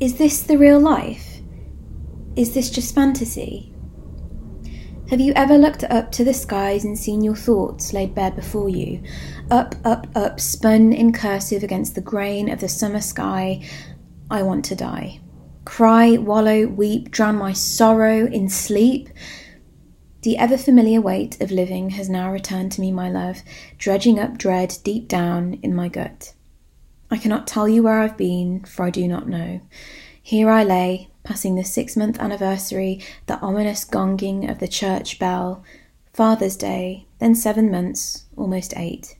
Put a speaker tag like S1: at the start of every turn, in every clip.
S1: Is this the real life? Is this just fantasy? Have you ever looked up to the skies and seen your thoughts laid bare before you? Up, up, up, spun in cursive against the grain of the summer sky. I want to die. Cry, wallow, weep, drown my sorrow in sleep. The ever familiar weight of living has now returned to me, my love, dredging up dread deep down in my gut. I cannot tell you where I've been, for I do not know. Here I lay, passing the six month anniversary, the ominous gonging of the church bell, Father's Day, then seven months, almost eight.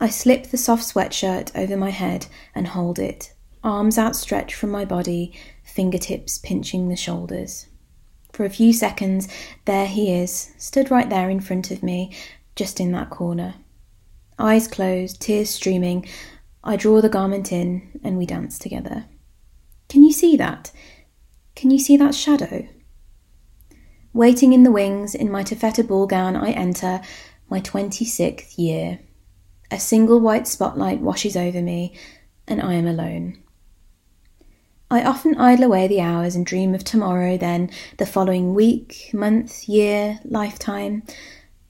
S1: I slip the soft sweatshirt over my head and hold it, arms outstretched from my body, fingertips pinching the shoulders. For a few seconds, there he is, stood right there in front of me, just in that corner. Eyes closed, tears streaming, I draw the garment in and we dance together. Can you see that? Can you see that shadow? Waiting in the wings, in my taffeta ball gown, I enter my 26th year. A single white spotlight washes over me, and I am alone. I often idle away the hours and dream of tomorrow, then the following week, month, year, lifetime.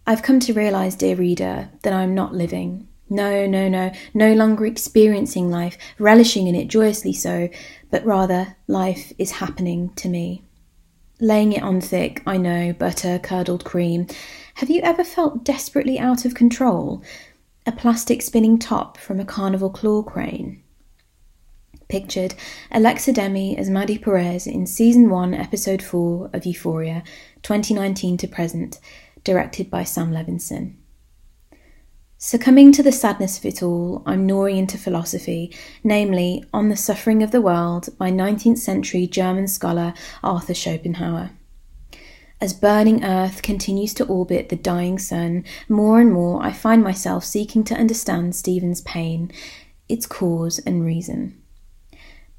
S1: I've come to realize, dear reader, that I'm not living. No, no, no, no longer experiencing life, relishing in it joyously so, but rather life is happening to me. Laying it on thick, I know, butter, curdled cream. Have you ever felt desperately out of control? A plastic spinning top from a carnival claw crane? pictured Alexa Demie as Maddie Perez in Season 1, Episode 4 of Euphoria, 2019 to present, directed by Sam Levinson. Succumbing to the sadness of it all, I'm gnawing into philosophy, namely, On the Suffering of the World by 19th century German scholar Arthur Schopenhauer. As burning earth continues to orbit the dying sun, more and more I find myself seeking to understand Stephen's pain, its cause and reason.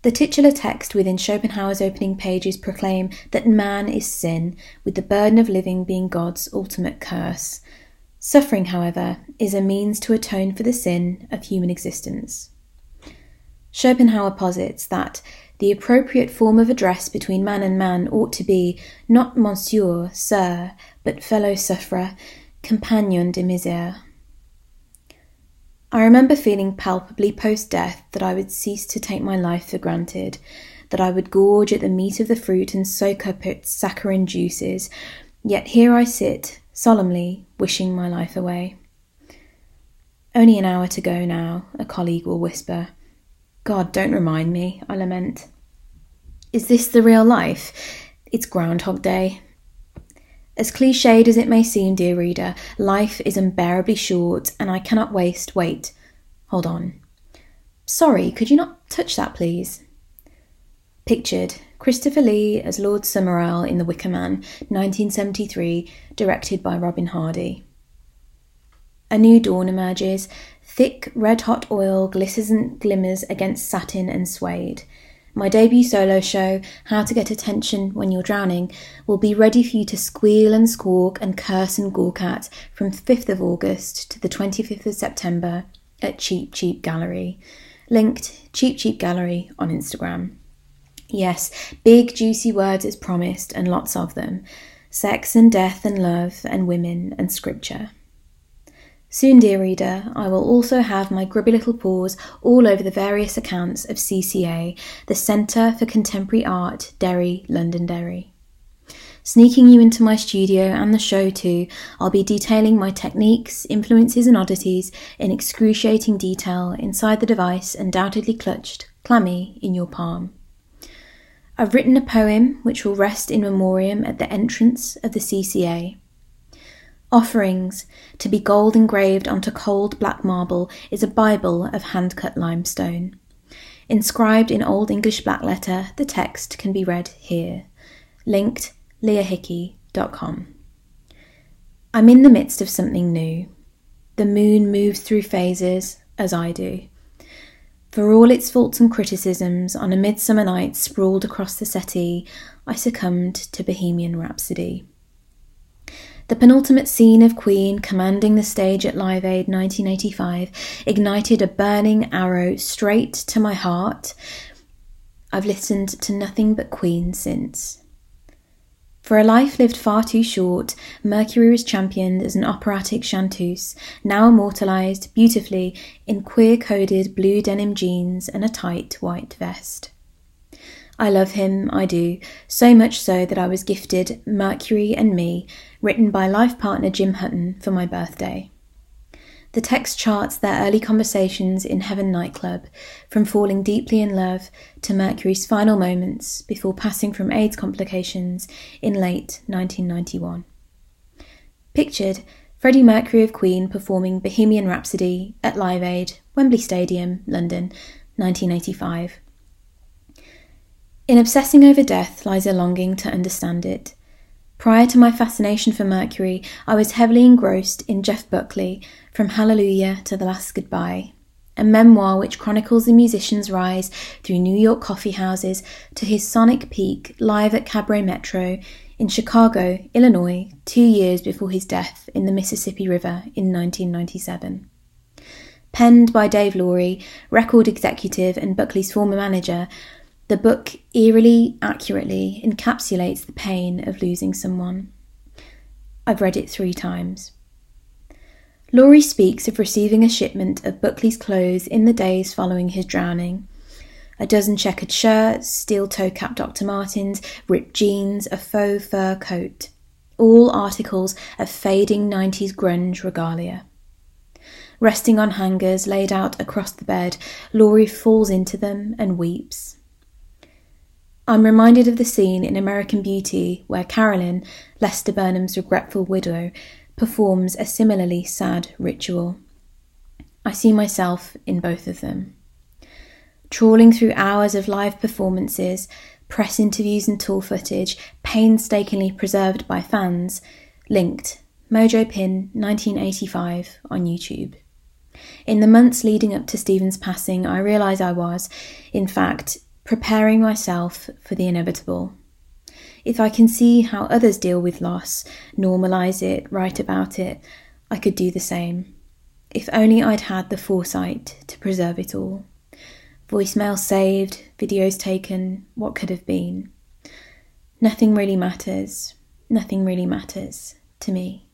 S1: The titular text within Schopenhauer's opening pages proclaim that man is sin, with the burden of living being God's ultimate curse. Suffering, however, is a means to atone for the sin of human existence. Schopenhauer posits that the appropriate form of address between man and man ought to be not monsieur, sir, but fellow sufferer, compagnon de misère. I remember feeling palpably post death that I would cease to take my life for granted, that I would gorge at the meat of the fruit and soak up its saccharine juices, yet here I sit, solemnly, wishing my life away. Only an hour to go now, a colleague will whisper. God, don't remind me, I lament. Is this the real life? It's Groundhog Day. As cliched as it may seem, dear reader, life is unbearably short, and I cannot waste. Wait, hold on. Sorry, could you not touch that, please? Pictured Christopher Lee as Lord Summerisle in The Wicker Man, 1973, directed by Robin Hardy. A new dawn emerges. Thick, red hot oil glitters and glimmers against satin and suede. My debut solo show, How to Get Attention When You're Drowning, will be ready for you to squeal and squawk and curse and gawk at from 5th of August to the 25th of September at Cheap Cheap Gallery. Linked Cheap Cheap Gallery on Instagram. Yes, big juicy words as promised, and lots of them. Sex and death and love and women and scripture. Soon, dear reader, I will also have my grubby little paws all over the various accounts of CCA, the Centre for Contemporary Art, Derry, Londonderry. Sneaking you into my studio and the show too, I'll be detailing my techniques, influences, and oddities in excruciating detail inside the device undoubtedly clutched, clammy, in your palm. I've written a poem which will rest in memoriam at the entrance of the CCA. Offerings, to be gold engraved onto cold black marble, is a Bible of hand cut limestone. Inscribed in Old English black letter, the text can be read here. Linked leahhickey.com. I'm in the midst of something new. The moon moves through phases, as I do. For all its faults and criticisms, on a midsummer night sprawled across the settee, I succumbed to Bohemian Rhapsody. The penultimate scene of Queen commanding the stage at Live Aid 1985 ignited a burning arrow straight to my heart. I've listened to nothing but Queen since. For a life lived far too short, Mercury was championed as an operatic chanteuse, now immortalised beautifully in queer coded blue denim jeans and a tight white vest. I love him, I do, so much so that I was gifted Mercury and Me, written by life partner Jim Hutton for my birthday. The text charts their early conversations in Heaven nightclub, from falling deeply in love to Mercury's final moments before passing from AIDS complications in late 1991. Pictured, Freddie Mercury of Queen performing Bohemian Rhapsody at Live Aid, Wembley Stadium, London, 1985. In obsessing over death lies a longing to understand it. Prior to my fascination for Mercury, I was heavily engrossed in Jeff Buckley, From Hallelujah to the Last Goodbye, a memoir which chronicles the musician's rise through New York coffee houses to his sonic peak live at Cabaret Metro in Chicago, Illinois, two years before his death in the Mississippi River in 1997. Penned by Dave Lory, record executive and Buckley's former manager, the book eerily accurately encapsulates the pain of losing someone. I've read it three times. Lory speaks of receiving a shipment of Buckley's clothes in the days following his drowning. A dozen checkered shirts, steel toe cap Dr. Martens, ripped jeans, a faux fur coat. All articles of fading 90s grunge regalia. Resting on hangers laid out across the bed, Lory falls into them and weeps. I'm reminded of the scene in American Beauty where Carolyn, Lester Burnham's regretful widow, performs a similarly sad ritual. I see myself in both of them. Trawling through hours of live performances, press interviews, and tour footage painstakingly preserved by fans, linked Mojo Pin 1985 on YouTube. In the months leading up to Stephen's passing, I realised I was, in fact, preparing myself for the inevitable. If I can see how others deal with loss, normalise it, write about it, I could do the same. If only I'd had the foresight to preserve it all. Voicemail saved, videos taken, what could have been. Nothing really matters. Nothing really matters to me.